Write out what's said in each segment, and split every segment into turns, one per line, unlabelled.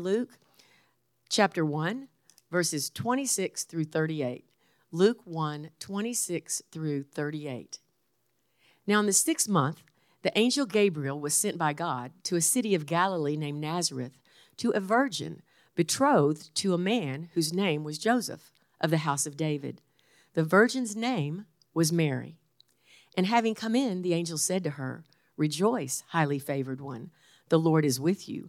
Luke chapter 1, verses 26 through 38. Luke 1, 26 through 38. Now, in the sixth month, the angel Gabriel was sent by God to a city of Galilee named Nazareth to a virgin betrothed to a man whose name was Joseph of the house of David. The virgin's name was Mary. And having come in, the angel said to her, Rejoice, highly favored one, the Lord is with you.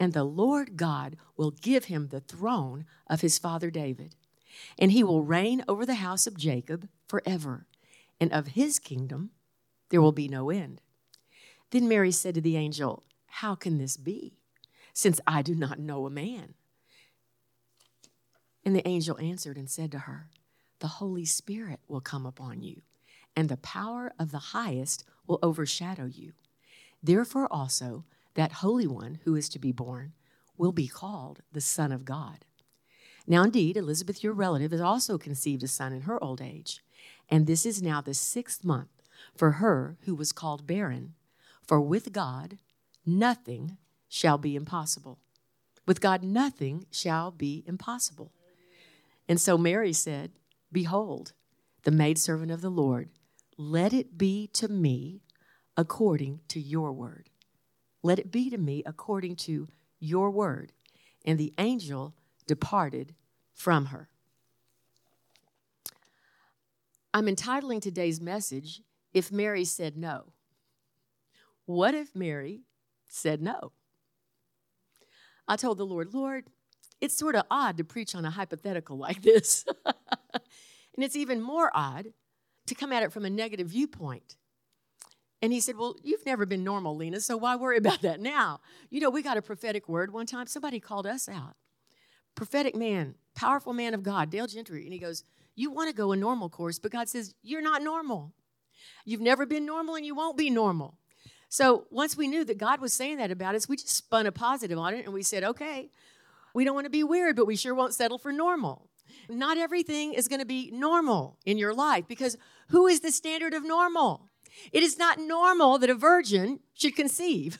And the Lord God will give him the throne of his father David. And he will reign over the house of Jacob forever, and of his kingdom there will be no end. Then Mary said to the angel, How can this be, since I do not know a man? And the angel answered and said to her, The Holy Spirit will come upon you, and the power of the highest will overshadow you. Therefore, also, that Holy One who is to be born will be called the Son of God. Now, indeed, Elizabeth, your relative, has also conceived a son in her old age, and this is now the sixth month for her who was called barren. For with God, nothing shall be impossible. With God, nothing shall be impossible. And so Mary said, Behold, the maidservant of the Lord, let it be to me according to your word. Let it be to me according to your word. And the angel departed from her. I'm entitling today's message, If Mary Said No. What if Mary said no? I told the Lord, Lord, it's sort of odd to preach on a hypothetical like this. and it's even more odd to come at it from a negative viewpoint. And he said, Well, you've never been normal, Lena, so why worry about that now? You know, we got a prophetic word one time. Somebody called us out. Prophetic man, powerful man of God, Dale Gentry. And he goes, You want to go a normal course, but God says, You're not normal. You've never been normal and you won't be normal. So once we knew that God was saying that about us, we just spun a positive on it and we said, okay, we don't want to be weird, but we sure won't settle for normal. Not everything is going to be normal in your life because who is the standard of normal? It is not normal that a virgin should conceive.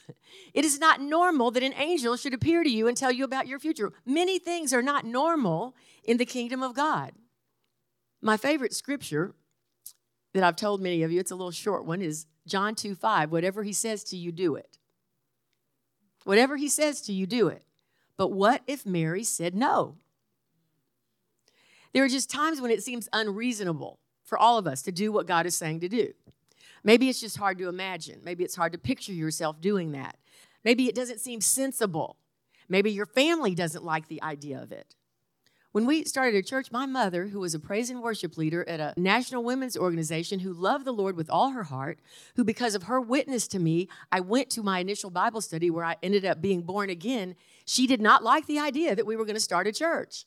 It is not normal that an angel should appear to you and tell you about your future. Many things are not normal in the kingdom of God. My favorite scripture that I've told many of you, it's a little short one, is John 2 5. Whatever he says to you, do it. Whatever he says to you, do it. But what if Mary said no? There are just times when it seems unreasonable for all of us to do what God is saying to do. Maybe it's just hard to imagine. Maybe it's hard to picture yourself doing that. Maybe it doesn't seem sensible. Maybe your family doesn't like the idea of it. When we started a church, my mother, who was a praise and worship leader at a national women's organization who loved the Lord with all her heart, who, because of her witness to me, I went to my initial Bible study where I ended up being born again, she did not like the idea that we were going to start a church.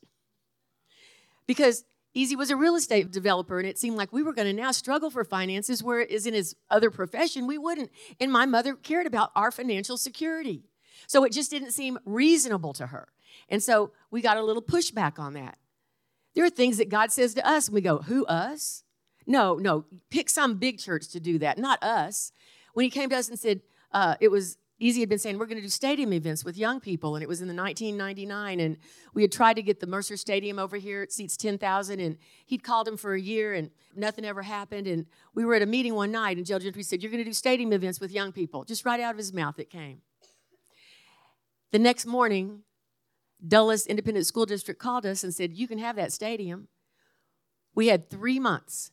Because Easy was a real estate developer, and it seemed like we were going to now struggle for finances, where it is in his other profession, we wouldn't. And my mother cared about our financial security. So it just didn't seem reasonable to her. And so we got a little pushback on that. There are things that God says to us, and we go, Who, us? No, no, pick some big church to do that, not us. When he came to us and said, uh, it was Easy had been saying, we're going to do stadium events with young people, and it was in the 1999, and we had tried to get the Mercer Stadium over here. It seats 10,000, and he'd called him for a year, and nothing ever happened. And we were at a meeting one night, and Joe Gentry said, you're going to do stadium events with young people. Just right out of his mouth, it came. The next morning, Dulles Independent School District called us and said, You can have that stadium. We had three months.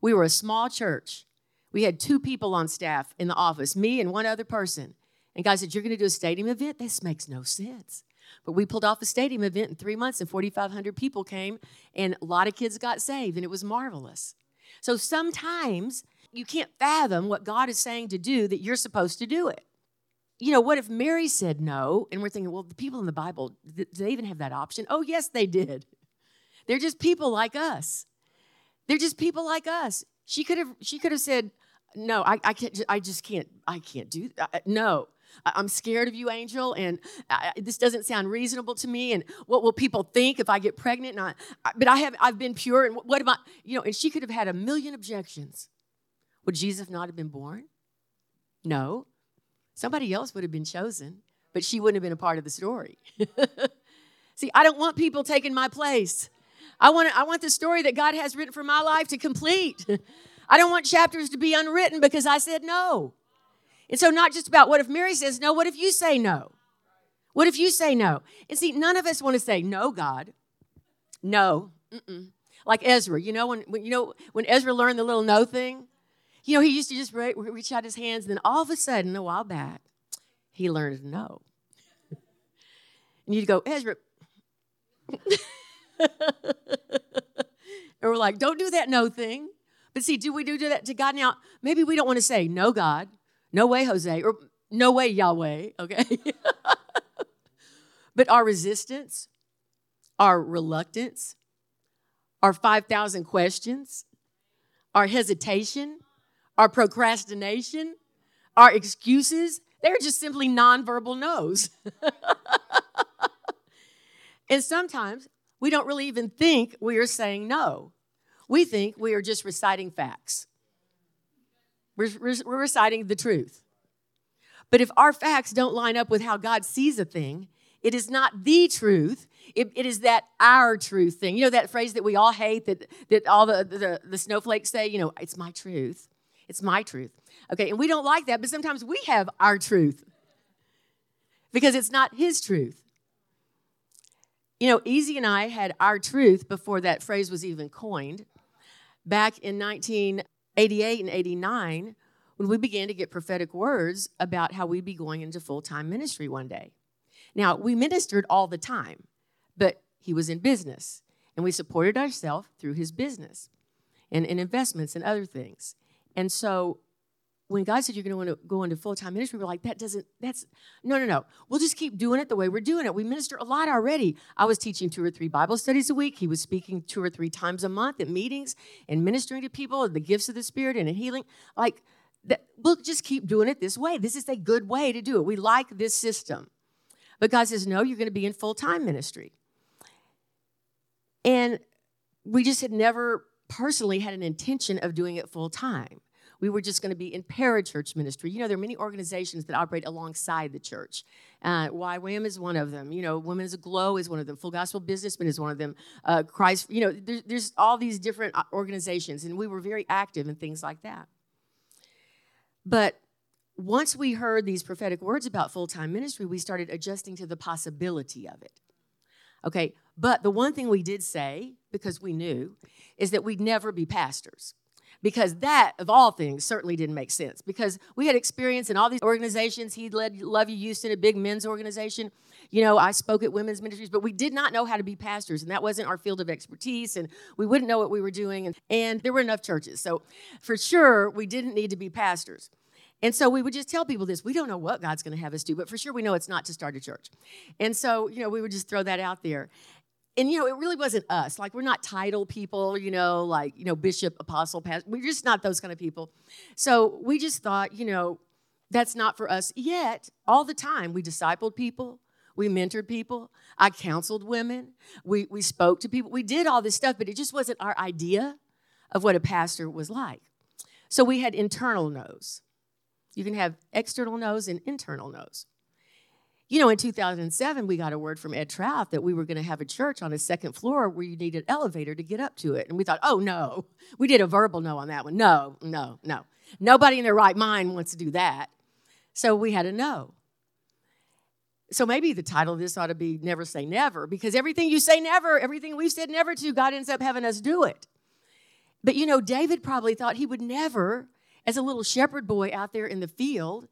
We were a small church. We had two people on staff in the office, me and one other person. And God said, You're going to do a stadium event? This makes no sense. But we pulled off a stadium event in three months, and 4,500 people came, and a lot of kids got saved, and it was marvelous. So sometimes you can't fathom what God is saying to do that you're supposed to do it you know, what if Mary said no? And we're thinking, well, the people in the Bible, do they even have that option? Oh, yes, they did. They're just people like us. They're just people like us. She could have she could have said, "No, I, I can't. I just can't. I can't do. that. no, I'm scared of you, Angel, and I, this doesn't sound reasonable to me. And what will people think if I get pregnant? And I, but I have, I've been pure. And what about, you know? And she could have had a million objections. Would Jesus not have been born? No. Somebody else would have been chosen, but she wouldn't have been a part of the story. See, I don't want people taking my place. I want, I want the story that God has written for my life to complete. I don't want chapters to be unwritten because I said no. And so, not just about what if Mary says no, what if you say no? What if you say no? And see, none of us want to say no, God. No. Mm-mm. Like Ezra, you know, when, when, you know when Ezra learned the little no thing, you know, he used to just reach out his hands, and then all of a sudden, a while back, he learned no. and you'd go, Ezra. and we're like, don't do that no thing. But see, do we do that to God now? Maybe we don't want to say, no, God. No way, Jose, or no way, Yahweh, okay? but our resistance, our reluctance, our 5,000 questions, our hesitation, our procrastination, our excuses, they're just simply nonverbal no's. and sometimes we don't really even think we are saying no. We think we are just reciting facts. We're, we're, reciting the truth. But if our facts don't line up with how God sees a thing, it is not the truth. It, it is that our truth thing. You know that phrase that we all hate that, that all the, the, the snowflakes say, you know, it's my truth. It's my truth. Okay, and we don't like that, but sometimes we have our truth because it's not his truth. You know, Easy and I had our truth before that phrase was even coined. Back in 19, 88 and 89 when we began to get prophetic words about how we'd be going into full time ministry one day. Now, we ministered all the time, but he was in business, and we supported ourselves through his business and, and investments and other things. And so when God said you're going to want to go into full time ministry, we're like, that doesn't, that's, no, no, no. We'll just keep doing it the way we're doing it. We minister a lot already. I was teaching two or three Bible studies a week. He was speaking two or three times a month at meetings and ministering to people and the gifts of the Spirit and healing. Like, that, we'll just keep doing it this way. This is a good way to do it. We like this system. But God says, no, you're going to be in full time ministry. And we just had never personally had an intention of doing it full time we were just going to be in parachurch ministry. You know, there are many organizations that operate alongside the church. Uh, YWAM is one of them. You know, Women's Aglow is one of them. Full Gospel Businessmen is one of them. Uh, Christ, you know, there, there's all these different uh, organizations, and we were very active in things like that. But once we heard these prophetic words about full time ministry, we started adjusting to the possibility of it. Okay, but the one thing we did say, because we knew, is that we'd never be pastors because that, of all things, certainly didn't make sense. Because we had experience in all these organizations. He led Love You Houston, a big men's organization. You know, I spoke at women's ministries, but we did not know how to be pastors, and that wasn't our field of expertise, and we wouldn't know what we were doing. And, and there were enough churches. So for sure, we didn't need to be pastors. And so we would just tell people this. We don't know what God's going to have us do, but for sure we know it's not to start a church. And so, you know, we would just throw that out there and you know, it really wasn't us. Like we're not title people, you know, like you know, bishop, apostle, pastor. We're just not those kind of people. So we just thought, you know, that's not for us. Yet, all the time, we discipled people, we mentored people, I counseled women, we we spoke to people, we did all this stuff, but it just wasn't our idea of what a pastor was like. So we had internal no's. You can have external no's and internal no's. You know, in 2007, we got a word from Ed Traut that we were going to have a church on a second floor where you need an elevator to get up to it. And we thought, oh, no. We did a verbal no on that one. No, no, no. Nobody in their right mind wants to do that. So we had a no. So maybe the title of this ought to be Never Say Never, because everything you say never, everything we've said never to, God ends up having us do it. But you know, David probably thought he would never, as a little shepherd boy out there in the field,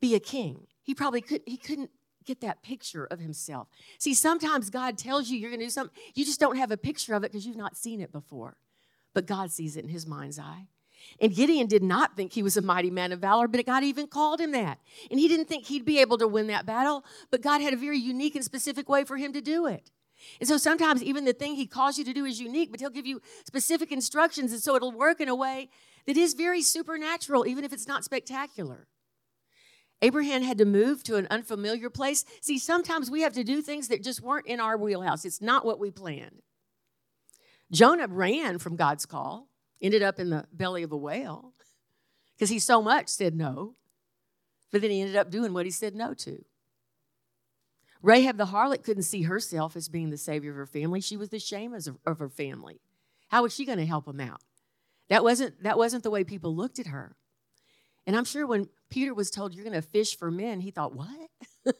be a king. He probably could he couldn't get that picture of himself. See, sometimes God tells you you're going to do something, you just don't have a picture of it because you've not seen it before. But God sees it in his mind's eye. And Gideon did not think he was a mighty man of valor, but God even called him that. And he didn't think he'd be able to win that battle, but God had a very unique and specific way for him to do it. And so sometimes even the thing he calls you to do is unique, but he'll give you specific instructions. And so it'll work in a way that is very supernatural, even if it's not spectacular. Abraham had to move to an unfamiliar place. See, sometimes we have to do things that just weren't in our wheelhouse. It's not what we planned. Jonah ran from God's call, ended up in the belly of a whale because he so much said no, but then he ended up doing what he said no to. Rahab the harlot couldn't see herself as being the savior of her family. She was the shame of her family. How was she going to help him out? That wasn't, that wasn't the way people looked at her. And I'm sure when Peter was told, You're going to fish for men, he thought, What?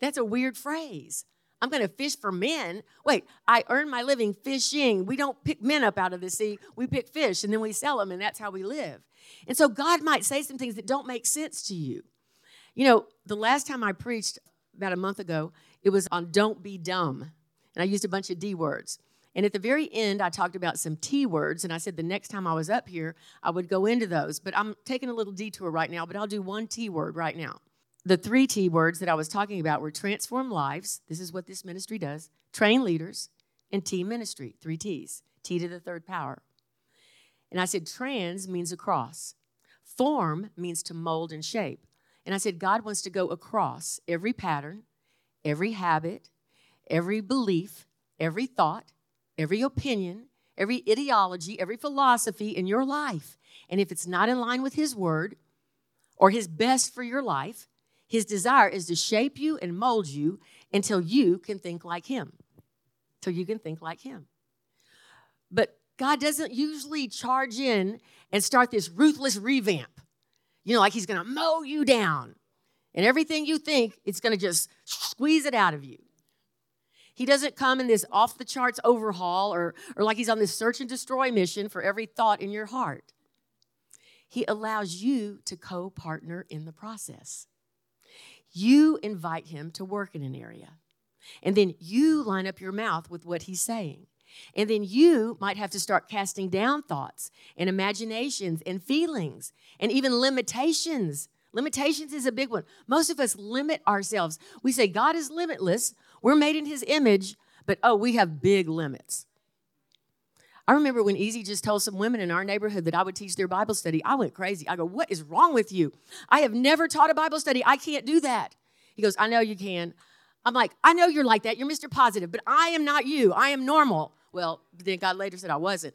That's a weird phrase. I'm going to fish for men. Wait, I earn my living fishing. We don't pick men up out of the sea. We pick fish and then we sell them, and that's how we live. And so God might say some things that don't make sense to you. You know, the last time I preached about a month ago, it was on don't be dumb. And I used a bunch of D words. And at the very end, I talked about some T words, and I said the next time I was up here, I would go into those. But I'm taking a little detour right now, but I'll do one T word right now. The three T words that I was talking about were transform lives. This is what this ministry does, train leaders, and T ministry, three T's, T to the third power. And I said trans means across, form means to mold and shape. And I said, God wants to go across every pattern, every habit, every belief, every thought, every opinion, every ideology, every philosophy in your life. And if it's not in line with His word or His best for your life, His desire is to shape you and mold you until you can think like Him. Till you can think like Him. But God doesn't usually charge in and start this ruthless revamp. You know, like he's to mow you down. And everything you think, it's to just squeeze it out of you. He doesn't come in this off the charts overhaul or, or like he's on this search and destroy mission for every thought in your heart. He allows you to co partner in the process. You invite him to work in an area. And then you line up your mouth with what he's saying. And then you might have to start casting down thoughts and imaginations and feelings and even limitations. Limitations is a big one. Most of us limit ourselves. We say God is limitless, we're made in his image, but oh, we have big limits. I remember when Easy just told some women in our neighborhood that I would teach their Bible study. I went crazy. I go, What is wrong with you? I have never taught a Bible study. I can't do that. He goes, I know you can. I'm like, I know you're like that. You're Mr. Positive, but I am not you. I am normal. Well, then God later said I wasn't.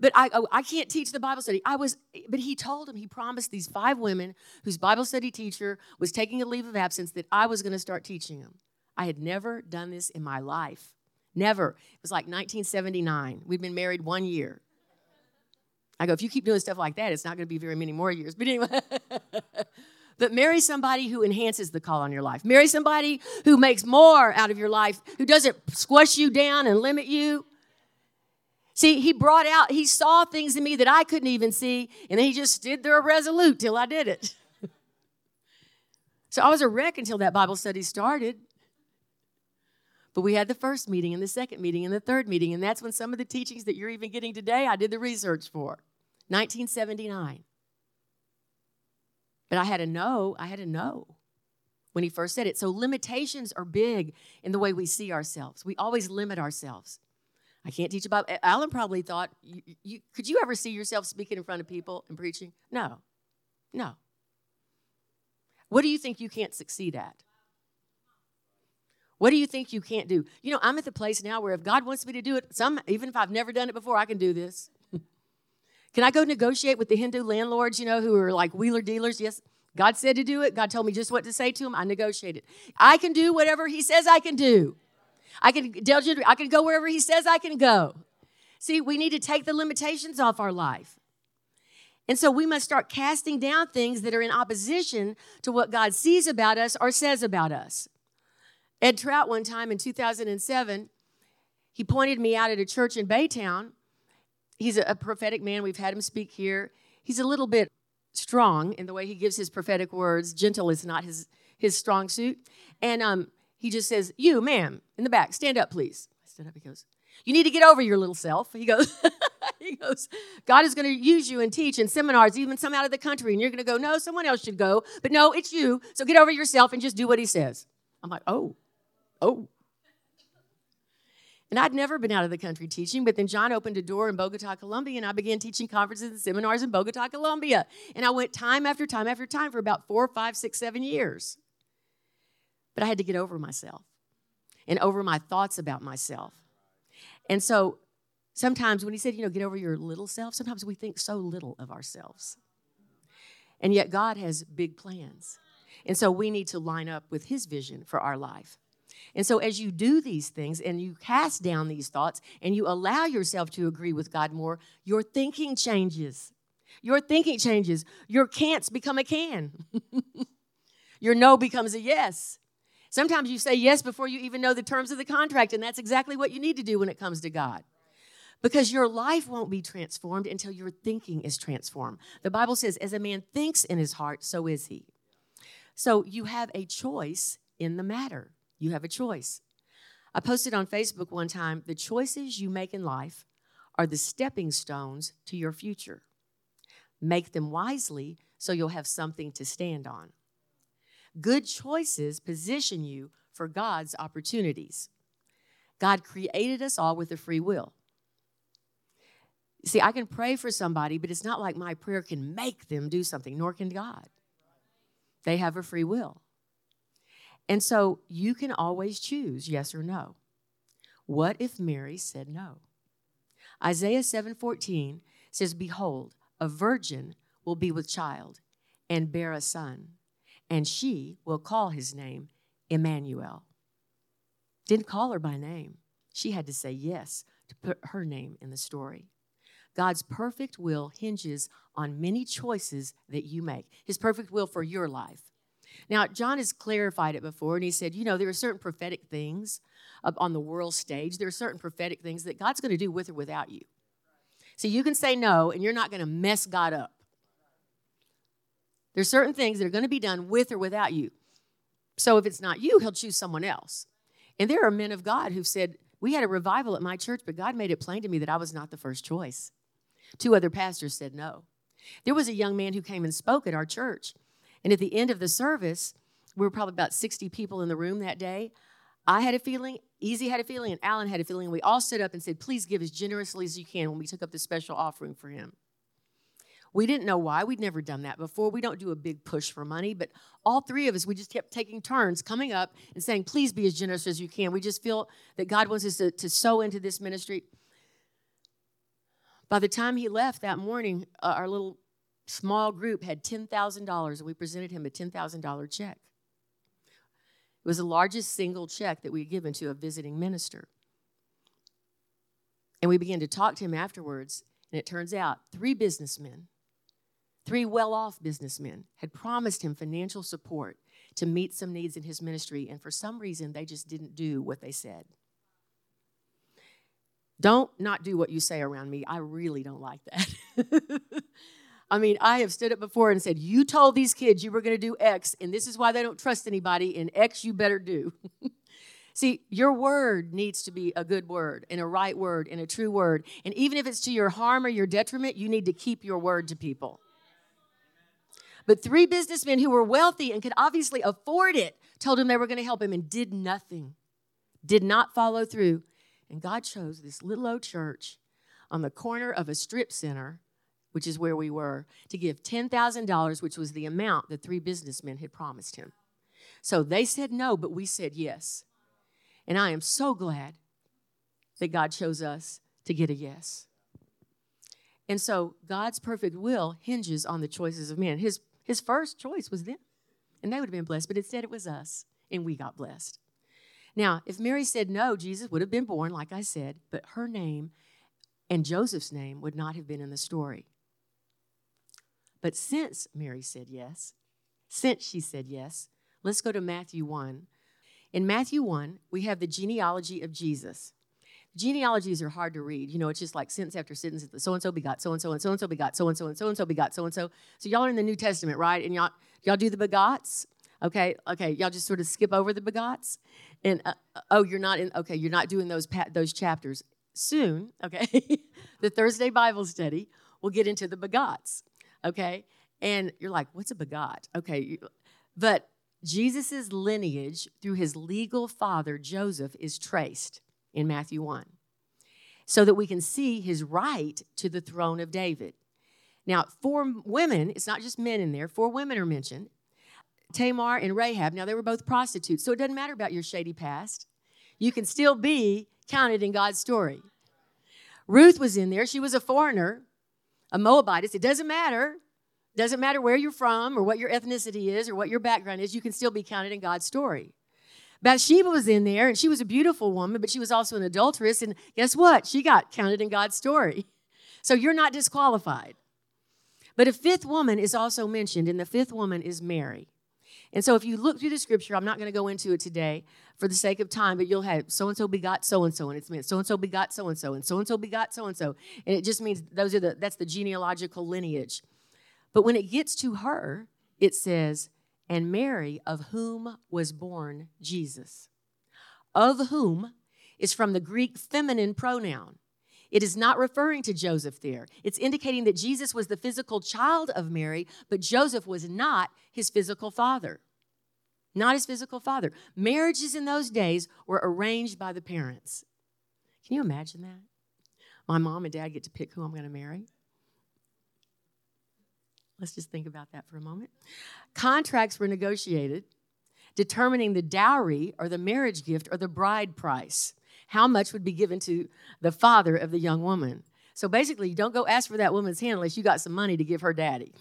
But I, oh, I can't teach the Bible study. I was, but he told him, he promised these five women whose Bible study teacher was taking a leave of absence that I was going to start teaching them. I had never done this in my life. Never. It was like 1979. We'd been married one year. I go, if you keep doing stuff like that, it's not going to be very many more years. But anyway. but marry somebody who enhances the call on your life. Marry somebody who makes more out of your life, who doesn't squash you down and limit you. See, he brought out, he saw things in me that I couldn't even see, and then he just stood there resolute till I did it. so I was a wreck until that Bible study started. But we had the first meeting and the second meeting and the third meeting, and that's when some of the teachings that you're even getting today, I did the research for. 1979. But I had to know, I had to know when he first said it. So limitations are big in the way we see ourselves. We always limit ourselves. I can't teach about. Alan probably thought, you, you, could you ever see yourself speaking in front of people and preaching? No, no. What do you think you can't succeed at? What do you think you can't do? You know, I'm at the place now where if God wants me to do it, some even if I've never done it before, I can do this. can I go negotiate with the Hindu landlords, you know, who are like wheeler dealers? Yes, God said to do it. God told me just what to say to him. I negotiated. I can do whatever he says I can do. I can I can go wherever He says I can go. See, we need to take the limitations off our life. And so we must start casting down things that are in opposition to what God sees about us or says about us. Ed Traut, one time in 2007, he pointed me out at a church in Baytown. He's a, prophetic man. We've had him speak here. He's a little bit strong in the way he gives his prophetic words. Gentle is not his, his strong suit. And um, he just says, You, ma'am, in the back, stand up, please. I stand up. He goes, You need to get over your little self. He goes, He goes, God is going to use you and teach in seminars, even some out of the country. And you're going to go, No, someone else should go. But no, it's you. So get over yourself and just do what he says. I'm like, Oh, oh. And I'd never been out of the country teaching, but then John opened a door in Bogota, Colombia, and I began teaching conferences and seminars in Bogota, Colombia. And I went time after time after time for about four, five, six, seven years. But I had to get over myself and over my thoughts about myself. And so sometimes when he said, you know, get over your little self, sometimes we think so little of ourselves. And yet God has big plans. And so we need to line up with his vision for our life. And so, as you do these things and you cast down these thoughts and you allow yourself to agree with God more, your thinking changes. Your thinking changes. Your can'ts become a can. your no becomes a yes. Sometimes you say yes before you even know the terms of the contract, and that's exactly what you need to do when it comes to God. Because your life won't be transformed until your thinking is transformed. The Bible says, as a man thinks in his heart, so is he. So you have a choice in the matter. You have a choice. I posted on Facebook one time the choices you make in life are the stepping stones to your future. Make them wisely so you'll have something to stand on. Good choices position you for God's opportunities. God created us all with a free will. See, I can pray for somebody, but it's not like my prayer can make them do something, nor can God. They have a free will. And so you can always choose yes or no. What if Mary said no? Isaiah 7:14 says, "Behold, a virgin will be with child and bear a son, and she will call his name Emmanuel. Didn't call her by name. She had to say yes to put her name in the story. God's perfect will hinges on many choices that you make. His perfect will for your life. Now, John has clarified it before, and he said, you know, there are certain prophetic things on the world stage. There are certain prophetic things that God's going to do with or without you. So you can say no, and you're not going to mess God up. There's certain things that are going to be done with or without you. So if it's not you, he'll choose someone else. And there are men of God who've said, We had a revival at my church, but God made it plain to me that I was not the first choice. Two other pastors said no. There was a young man who came and spoke at our church. And at the end of the service, we were probably about 60 people in the room that day. I had a feeling, Easy had a feeling, and Alan had a feeling. We all stood up and said, Please give as generously as you can when we took up the special offering for him. We didn't know why. We'd never done that before. We don't do a big push for money, but all three of us, we just kept taking turns coming up and saying, please be as generous as you can. We just feel that God wants us to, to sow into this ministry. By the time he left that morning, uh, our little small group had $10,000, and we presented him a $10,000 check. It was the largest single check that we had given to a visiting minister. And we began to talk to him afterwards, and it turns out three businessmen Three well off businessmen had promised him financial support to meet some needs in his ministry, and for some reason, they just didn't do what they said. Don't not do what you say around me. I really don't like that. I mean, I have stood up before and said, You told these kids you were going to do X, and this is why they don't trust anybody, and X you better do. See, your word needs to be a good word and a right word and a true word. And even if it's to your harm or your detriment, you need to keep your word to people. But three businessmen who were wealthy and could obviously afford it told him they were going to help him and did nothing, did not follow through. And God chose this little old church on the corner of a strip center, which is where we were, to give $10,000, which was the amount that three businessmen had promised him. So they said no, but we said yes. And I am so glad that God chose us to get a yes. And so God's perfect will hinges on the choices of men. His his first choice was them, and they would have been blessed, but instead it was us, and we got blessed. Now, if Mary said no, Jesus would have been born, like I said, but her name and Joseph's name would not have been in the story. But since Mary said yes, since she said yes, let's go to Matthew 1. In Matthew 1, we have the genealogy of Jesus genealogies are hard to read. You know, it's just like sentence after sentence. So and so begot, so and so and so and so begot, so and so and so and so begot, so and so. So y'all are in the New Testament, right? And y'all y'all do the begots. Okay, okay. Y'all just sort of skip over the begots, and uh, oh, you're not in. Okay, you're not doing those pa- those chapters soon. Okay, the Thursday Bible study will get into the begots. Okay, and you're like, what's a begot? Okay, but Jesus's lineage through his legal father Joseph is traced in Matthew 1 so that we can see his right to the throne of David. Now, four women, it's not just men in there, four women are mentioned Tamar and Rahab. Now, they were both prostitutes, so it doesn't matter about your shady past. You can still be counted in God's story. Ruth was in there. She was a foreigner, a Moabitess. It doesn't matter. Doesn't matter where you're from or what your ethnicity is or what your background is, you can still be counted in God's story. Bathsheba was in there and she was a beautiful woman, but she was also an adulteress. And guess what? She got counted in God's story. So you're not disqualified. But a fifth woman is also mentioned, and the fifth woman is Mary. And so if you look through the scripture, I'm not going to go into it today for the sake of time, but you'll have so and so begot so and so, and it's meant so and so begot so and so, and so and so begot so and so. And it just means those are the that's the genealogical lineage. But when it gets to her, it says, and Mary, of whom was born Jesus. Of whom is from the Greek feminine pronoun. It is not referring to Joseph there. It's indicating that Jesus was the physical child of Mary, but Joseph was not his physical father. Not his physical father. Marriages in those days were arranged by the parents. Can you imagine that? My mom and dad get to pick who I'm going to marry. Let's just think about that for a moment. Contracts were negotiated determining the dowry or the marriage gift or the bride price. How much would be given to the father of the young woman? So basically, don't go ask for that woman's hand unless you got some money to give her daddy.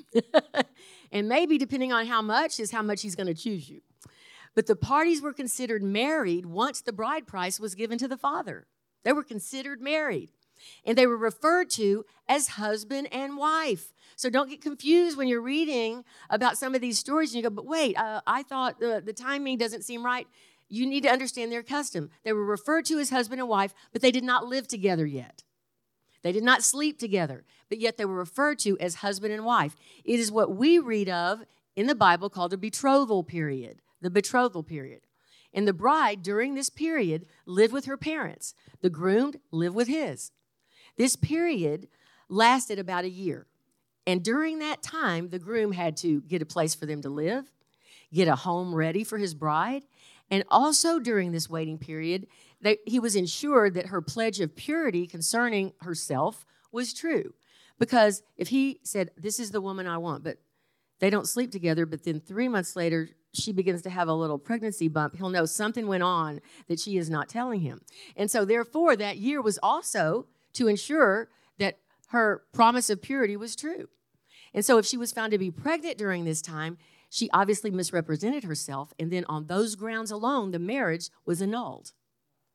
and maybe, depending on how much, is how much he's going to choose you. But the parties were considered married once the bride price was given to the father. They were considered married. And they were referred to as husband and wife. So don't get confused when you're reading about some of these stories and you go, but wait, uh, I thought the, the timing doesn't seem right. You need to understand their custom. They were referred to as husband and wife, but they did not live together yet. They did not sleep together, but yet they were referred to as husband and wife. It is what we read of in the Bible called a betrothal period, the betrothal period. And the bride during this period lived with her parents. The groomed lived with his. This period lasted about a year. And during that time, the groom had to get a place for them to live, get a home ready for his bride, and also during this waiting period, that he was ensured that her pledge of purity concerning herself was true. Because if he said, This is the woman I want, but they don't sleep together, but then three months later, she begins to have a little pregnancy bump, he'll know something went on that she is not telling him. And so, therefore, that year was also to ensure that her promise of purity was true. And so, if she was found to be pregnant during this time, she obviously misrepresented herself. And then, on those grounds alone, the marriage was annulled.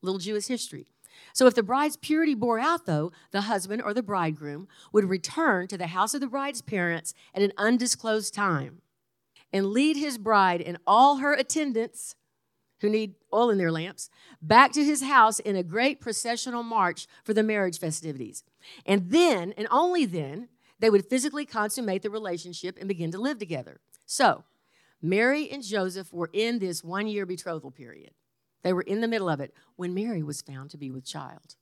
Little Jewish history. So, if the bride's purity bore out, though, the husband or the bridegroom would return to the house of the bride's parents at an undisclosed time and lead his bride and all her attendants who need oil in their lamps back to his house in a great processional march for the marriage festivities. And then, and only then, they would physically consummate the relationship and begin to live together. So, Mary and Joseph were in this one year betrothal period. They were in the middle of it when Mary was found to be with child.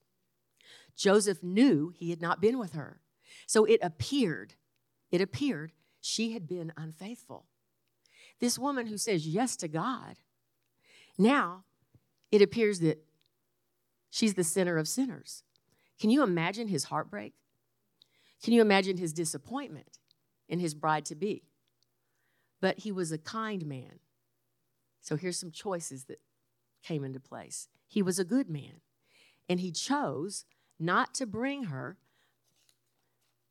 Joseph knew he had not been with her. So it appeared, it appeared she had been unfaithful. This woman who says yes to God now, it appears that she's the sinner of sinners. Can you imagine his heartbreak? Can you imagine his disappointment in his bride to be? But he was a kind man. So here's some choices that came into place. He was a good man, and he chose not to bring her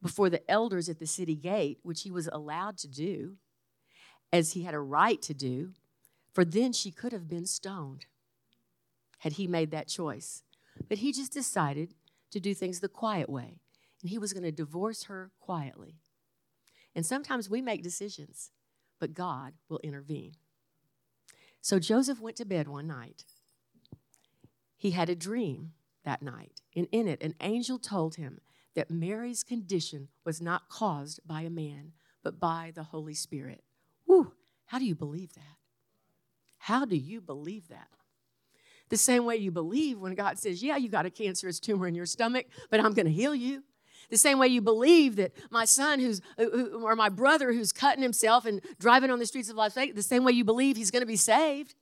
before the elders at the city gate, which he was allowed to do, as he had a right to do, for then she could have been stoned had he made that choice. But he just decided to do things the quiet way, and he was going to divorce her quietly. And sometimes we make decisions, but God will intervene. So Joseph went to bed one night. He had a dream that night, and in it, an angel told him that Mary's condition was not caused by a man, but by the Holy Spirit. Whew, how do you believe that? How do you believe that? The same way you believe when God says, Yeah, you got a cancerous tumor in your stomach, but I'm going to heal you. The same way you believe that my son who's, uh, or my brother who's cutting himself and driving on the streets of Las Vegas, the same way you believe he's going to be saved.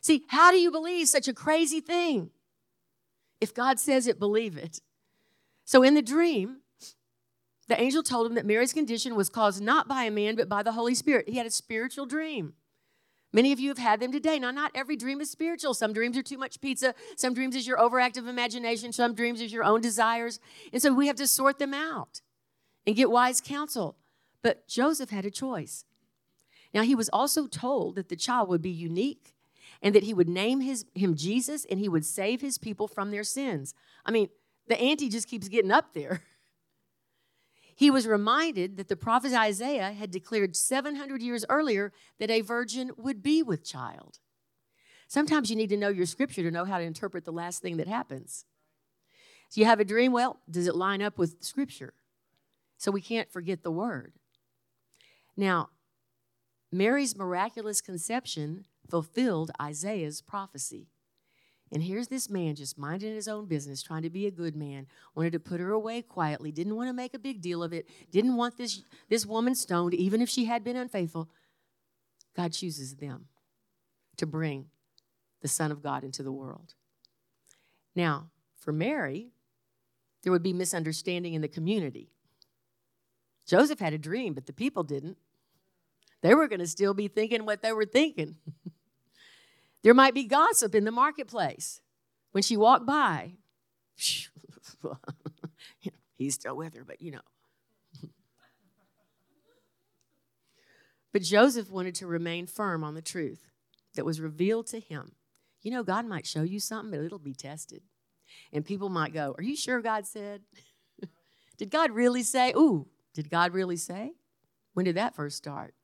See, how do you believe such a crazy thing? If God says it, believe it. So in the dream, the angel told him that Mary's condition was caused not by a man, but by the Holy Spirit. He had a spiritual dream. Many of you have had them today. Now, not every dream is spiritual. Some dreams are too much pizza. Some dreams is your overactive imagination. Some dreams is your own desires. And so we have to sort them out and get wise counsel. But Joseph had a choice. Now, he was also told that the child would be unique and that he would name his, him Jesus and he would save his people from their sins. I mean, the ante just keeps getting up there. He was reminded that the prophet Isaiah had declared 700 years earlier that a virgin would be with child. Sometimes you need to know your scripture to know how to interpret the last thing that happens. So you have a dream, well, does it line up with scripture? So we can't forget the word. Now, Mary's miraculous conception fulfilled Isaiah's prophecy. And here's this man just minding his own business, trying to be a good man, wanted to put her away quietly, didn't want to make a big deal of it, didn't want this, this woman stoned, even if she had been unfaithful. God chooses them to bring the Son of God into the world. Now, for Mary, there would be misunderstanding in the community. Joseph had a dream, but the people didn't. They were going to still be thinking what they were thinking. There might be gossip in the marketplace. When she walked by, he's still with her, but you know. but Joseph wanted to remain firm on the truth that was revealed to him. You know, God might show you something, but it'll be tested. And people might go, Are you sure God said? did God really say? Ooh, did God really say? When did that first start?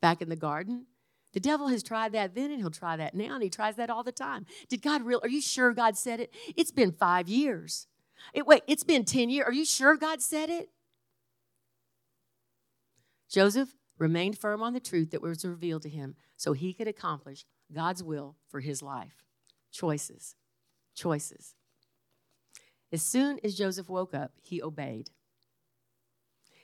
Back in the garden? The devil has tried that then and he'll try that now, and he tries that all the time. Did God really? Are you sure God said it? It's been five years. It, wait, it's been 10 years. Are you sure God said it? Joseph remained firm on the truth that was revealed to him so he could accomplish God's will for his life. Choices. Choices. As soon as Joseph woke up, he obeyed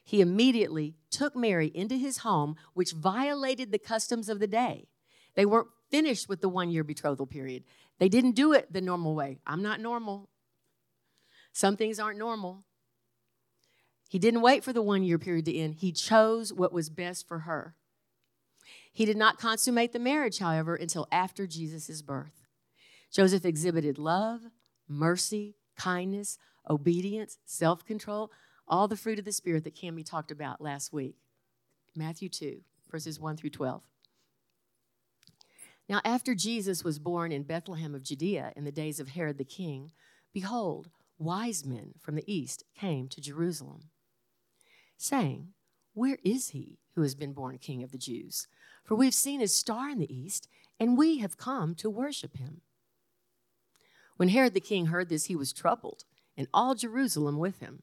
he immediately took Mary into his home, which violated the customs of the day. They weren't finished with the one year betrothal period. They didn't do it the normal way. I'm not normal. Some things aren't normal. He didn't wait for the one year period to end, he chose what was best for her. He did not consummate the marriage, however, until after Jesus' birth. Joseph exhibited love, mercy, kindness, obedience, self control, all the fruit of the Spirit that Cami talked about last week. Matthew 2, verses 1 through 12. Now, after Jesus was born in Bethlehem of Judea in the days of Herod the king, behold, wise men from the east came to Jerusalem, saying, Where is he who has been born king of the Jews? For we've seen his star in the east, and we have come to worship him. When Herod the king heard this, he was troubled, and all Jerusalem with him.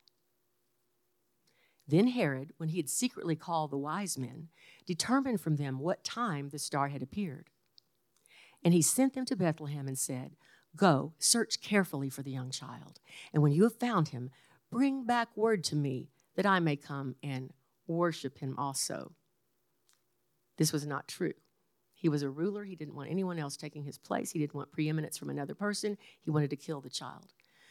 Then Herod, when he had secretly called the wise men, determined from them what time the star had appeared. And he sent them to Bethlehem and said, Go, search carefully for the young child, and when you have found him, bring back word to me that I may come and worship him also. This was not true. He was a ruler. He didn't want anyone else taking his place. He didn't want preeminence from another person. He wanted to kill the child.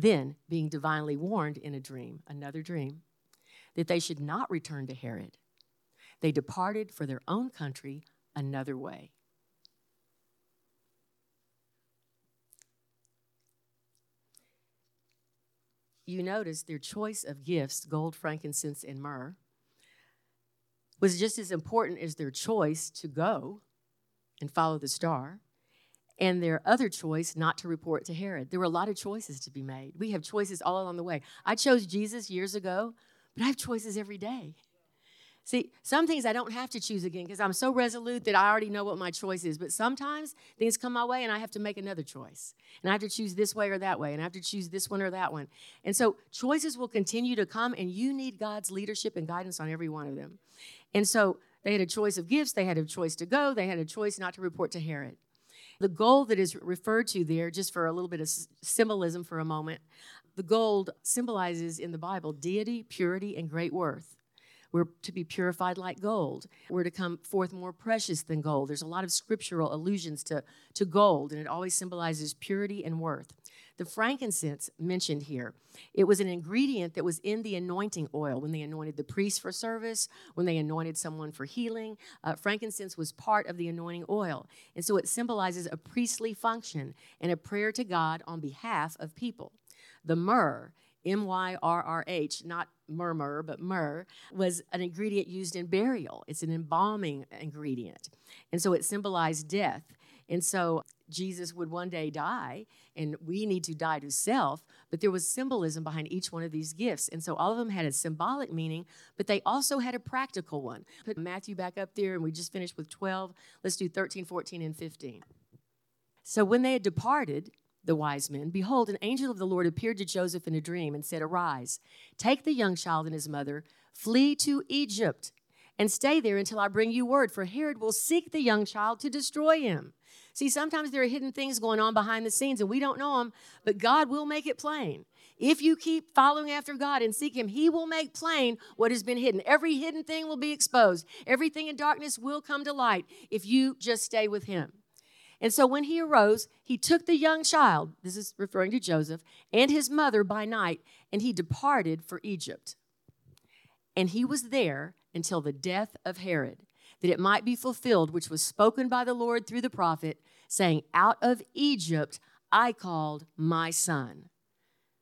Then, being divinely warned in a dream, another dream, that they should not return to Herod, they departed for their own country another way. You notice their choice of gifts gold, frankincense, and myrrh. was just as important as their choice to go and follow the star and their other choice not to report to Herod. There were a lot of choices to be made. We have choices all along the way. I chose Jesus years ago, but I have choices every day. See, some things I don't have to choose again because I'm so resolute that I already know what my choice is. But sometimes things come my way and I have to make another choice. And I have to choose this way or that way. And I have to choose this one or that one. And so choices will continue to come, and you need God's leadership and guidance on every one of them. And so they had a choice of gifts, they had a choice to go, they had a choice not to report to Herod. The gold that is referred to there, just for a little bit of symbolism for a moment, the gold symbolizes in the Bible deity, purity, and great worth. We're to be purified like gold. We're to come forth more precious than gold. There's a lot of scriptural allusions to, to gold, and it always symbolizes purity and worth. The frankincense mentioned here, it was an ingredient that was in the anointing oil when they anointed the priest for service, when they anointed someone for healing. Uh, frankincense was part of the anointing oil. And so it symbolizes a priestly function and a prayer to God on behalf of people. The myrrh M Y R R H, not murmur, but myrrh, was an ingredient used in burial. It's an embalming ingredient. And so it symbolized death. And so Jesus would one day die, and we need to die to self, but there was symbolism behind each one of these gifts. And so all of them had a symbolic meaning, but they also had a practical one. Put Matthew back up there, and we just finished with 12. Let's do 13, 14, and 15. So when they had departed, the wise men, behold, an angel of the Lord appeared to Joseph in a dream and said, Arise, take the young child and his mother, flee to Egypt, and stay there until I bring you word, for Herod will seek the young child to destroy him. See, sometimes there are hidden things going on behind the scenes and we don't know them, but God will make it plain. If you keep following after God and seek Him, He will make plain what has been hidden. Every hidden thing will be exposed, everything in darkness will come to light if you just stay with Him. And so when he arose, he took the young child, this is referring to Joseph, and his mother by night, and he departed for Egypt. And he was there until the death of Herod, that it might be fulfilled, which was spoken by the Lord through the prophet, saying, Out of Egypt I called my son.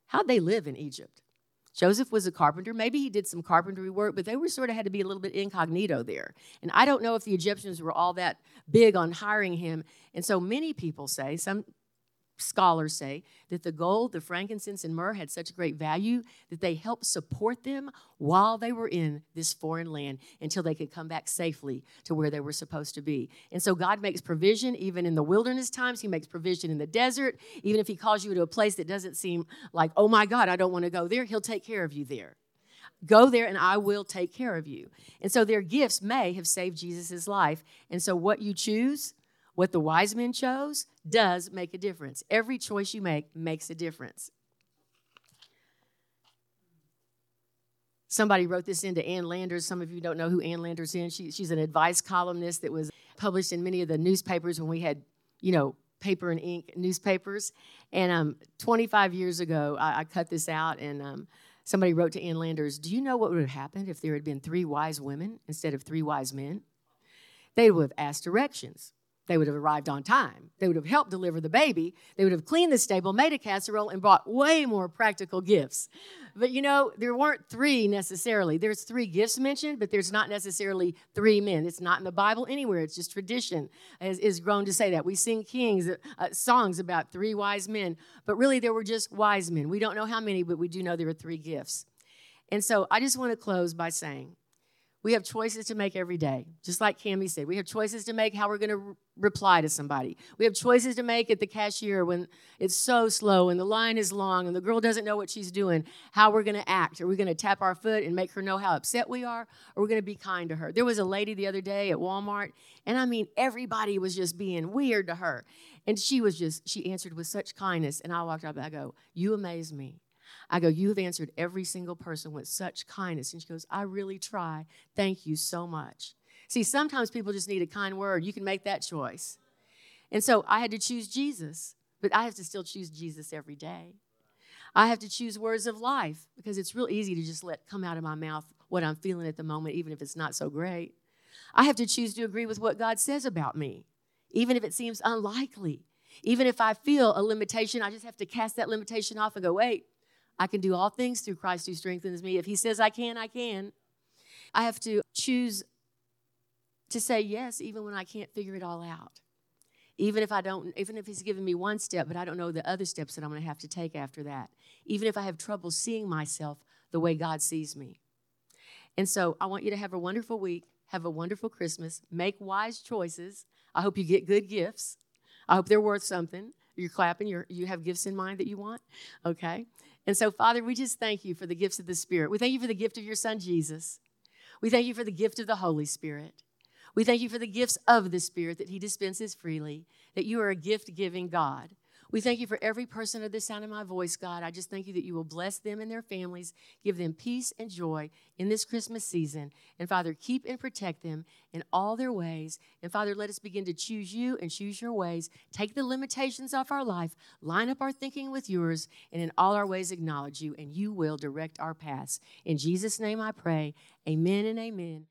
How'd they live in Egypt? Joseph was a carpenter. Maybe he did some carpentry work, but they were sort of had to be a little bit incognito there. And I don't know if the Egyptians were all that big on hiring him. And so many people say, some scholars say that the gold, the frankincense, and myrrh had such great value that they helped support them while they were in this foreign land until they could come back safely to where they were supposed to be. And so God makes provision even in the wilderness times. He makes provision in the desert. Even if He calls you to a place that doesn't seem like, oh my God, I don't want to go there, He'll take care of you there. Go there and I will take care of you. And so their gifts may have saved Jesus' life. And so what you choose, what the wise men chose does make a difference. Every choice you make makes a difference. Somebody wrote this into Ann Landers. Some of you don't know who Ann Landers is. She, she's an advice columnist that was published in many of the newspapers when we had, you know, paper and ink newspapers. And um, 25 years ago, I, I, cut this out, and um, somebody wrote to Ann Landers, Do you know what would have happened if there had been three wise women instead of three wise men? They would have asked directions. They would have arrived on time. They would have helped deliver the baby. They would have cleaned the stable, made a casserole, and brought way more practical gifts. But you know, there weren't three necessarily. There's three gifts mentioned, but there's not necessarily three men. It's not in the Bible anywhere. It's just tradition is, is grown to say that. We sing kings uh, songs about three wise men, but really there were just wise men. We don't know how many, but we do know there were three gifts. And so I just want to close by saying we have choices to make every day. Just like Cami said, we have choices to make how we're going to re- reply to somebody. We have choices to make at the cashier when it's so slow and the line is long and the girl doesn't know what she's doing, how we're going to act. Are we going to tap our foot and make her know how upset we are? Or we're going to be kind to her? There was a lady the other day at Walmart, and I mean, everybody was just being weird to her. And she was just, she answered with such kindness. And I walked up and I go, You amaze me. I go, You have answered every single person with such kindness. And she goes, I really try. Thank you so much. See, sometimes people just need a kind word. You can make that choice. And so I had to choose Jesus, but I have to still choose Jesus every day. I have to choose words of life because it's real easy to just let come out of my mouth what I'm feeling at the moment, even if it's not so great. I have to choose to agree with what God says about me, even if it seems unlikely. Even if I feel a limitation, I just have to cast that limitation off and go, wait, I can do all things through Christ who strengthens me. If He says I can, I can. I have to choose to say yes even when I can't figure it all out. Even if I don't, even if He's given me one step, but I don't know the other steps that I'm going to have to take after that. Even if I have trouble seeing myself the way God sees me. And so I want you to have a wonderful week. Have a wonderful Christmas. Make wise choices. I hope you get good gifts. I hope they're worth something. You're clapping. You're, you have gifts in mind that you want. Okay. And so, Father, we just thank you for the gifts of the Spirit. We thank you for the gift of your Son, Jesus. We thank you for the gift of the Holy Spirit. We thank you for the gifts of the Spirit that He dispenses freely, that you are a gift giving God. We thank you for every person of the sound of my voice, God. I just thank you that you will bless them and their families, give them peace and joy in this Christmas season. And Father, keep and protect them in all their ways. And Father, let us begin to choose you and choose your ways. Take the limitations off our life, line up our thinking with yours, and in all our ways acknowledge you, and you will direct our paths. In Jesus' name I pray. Amen and amen.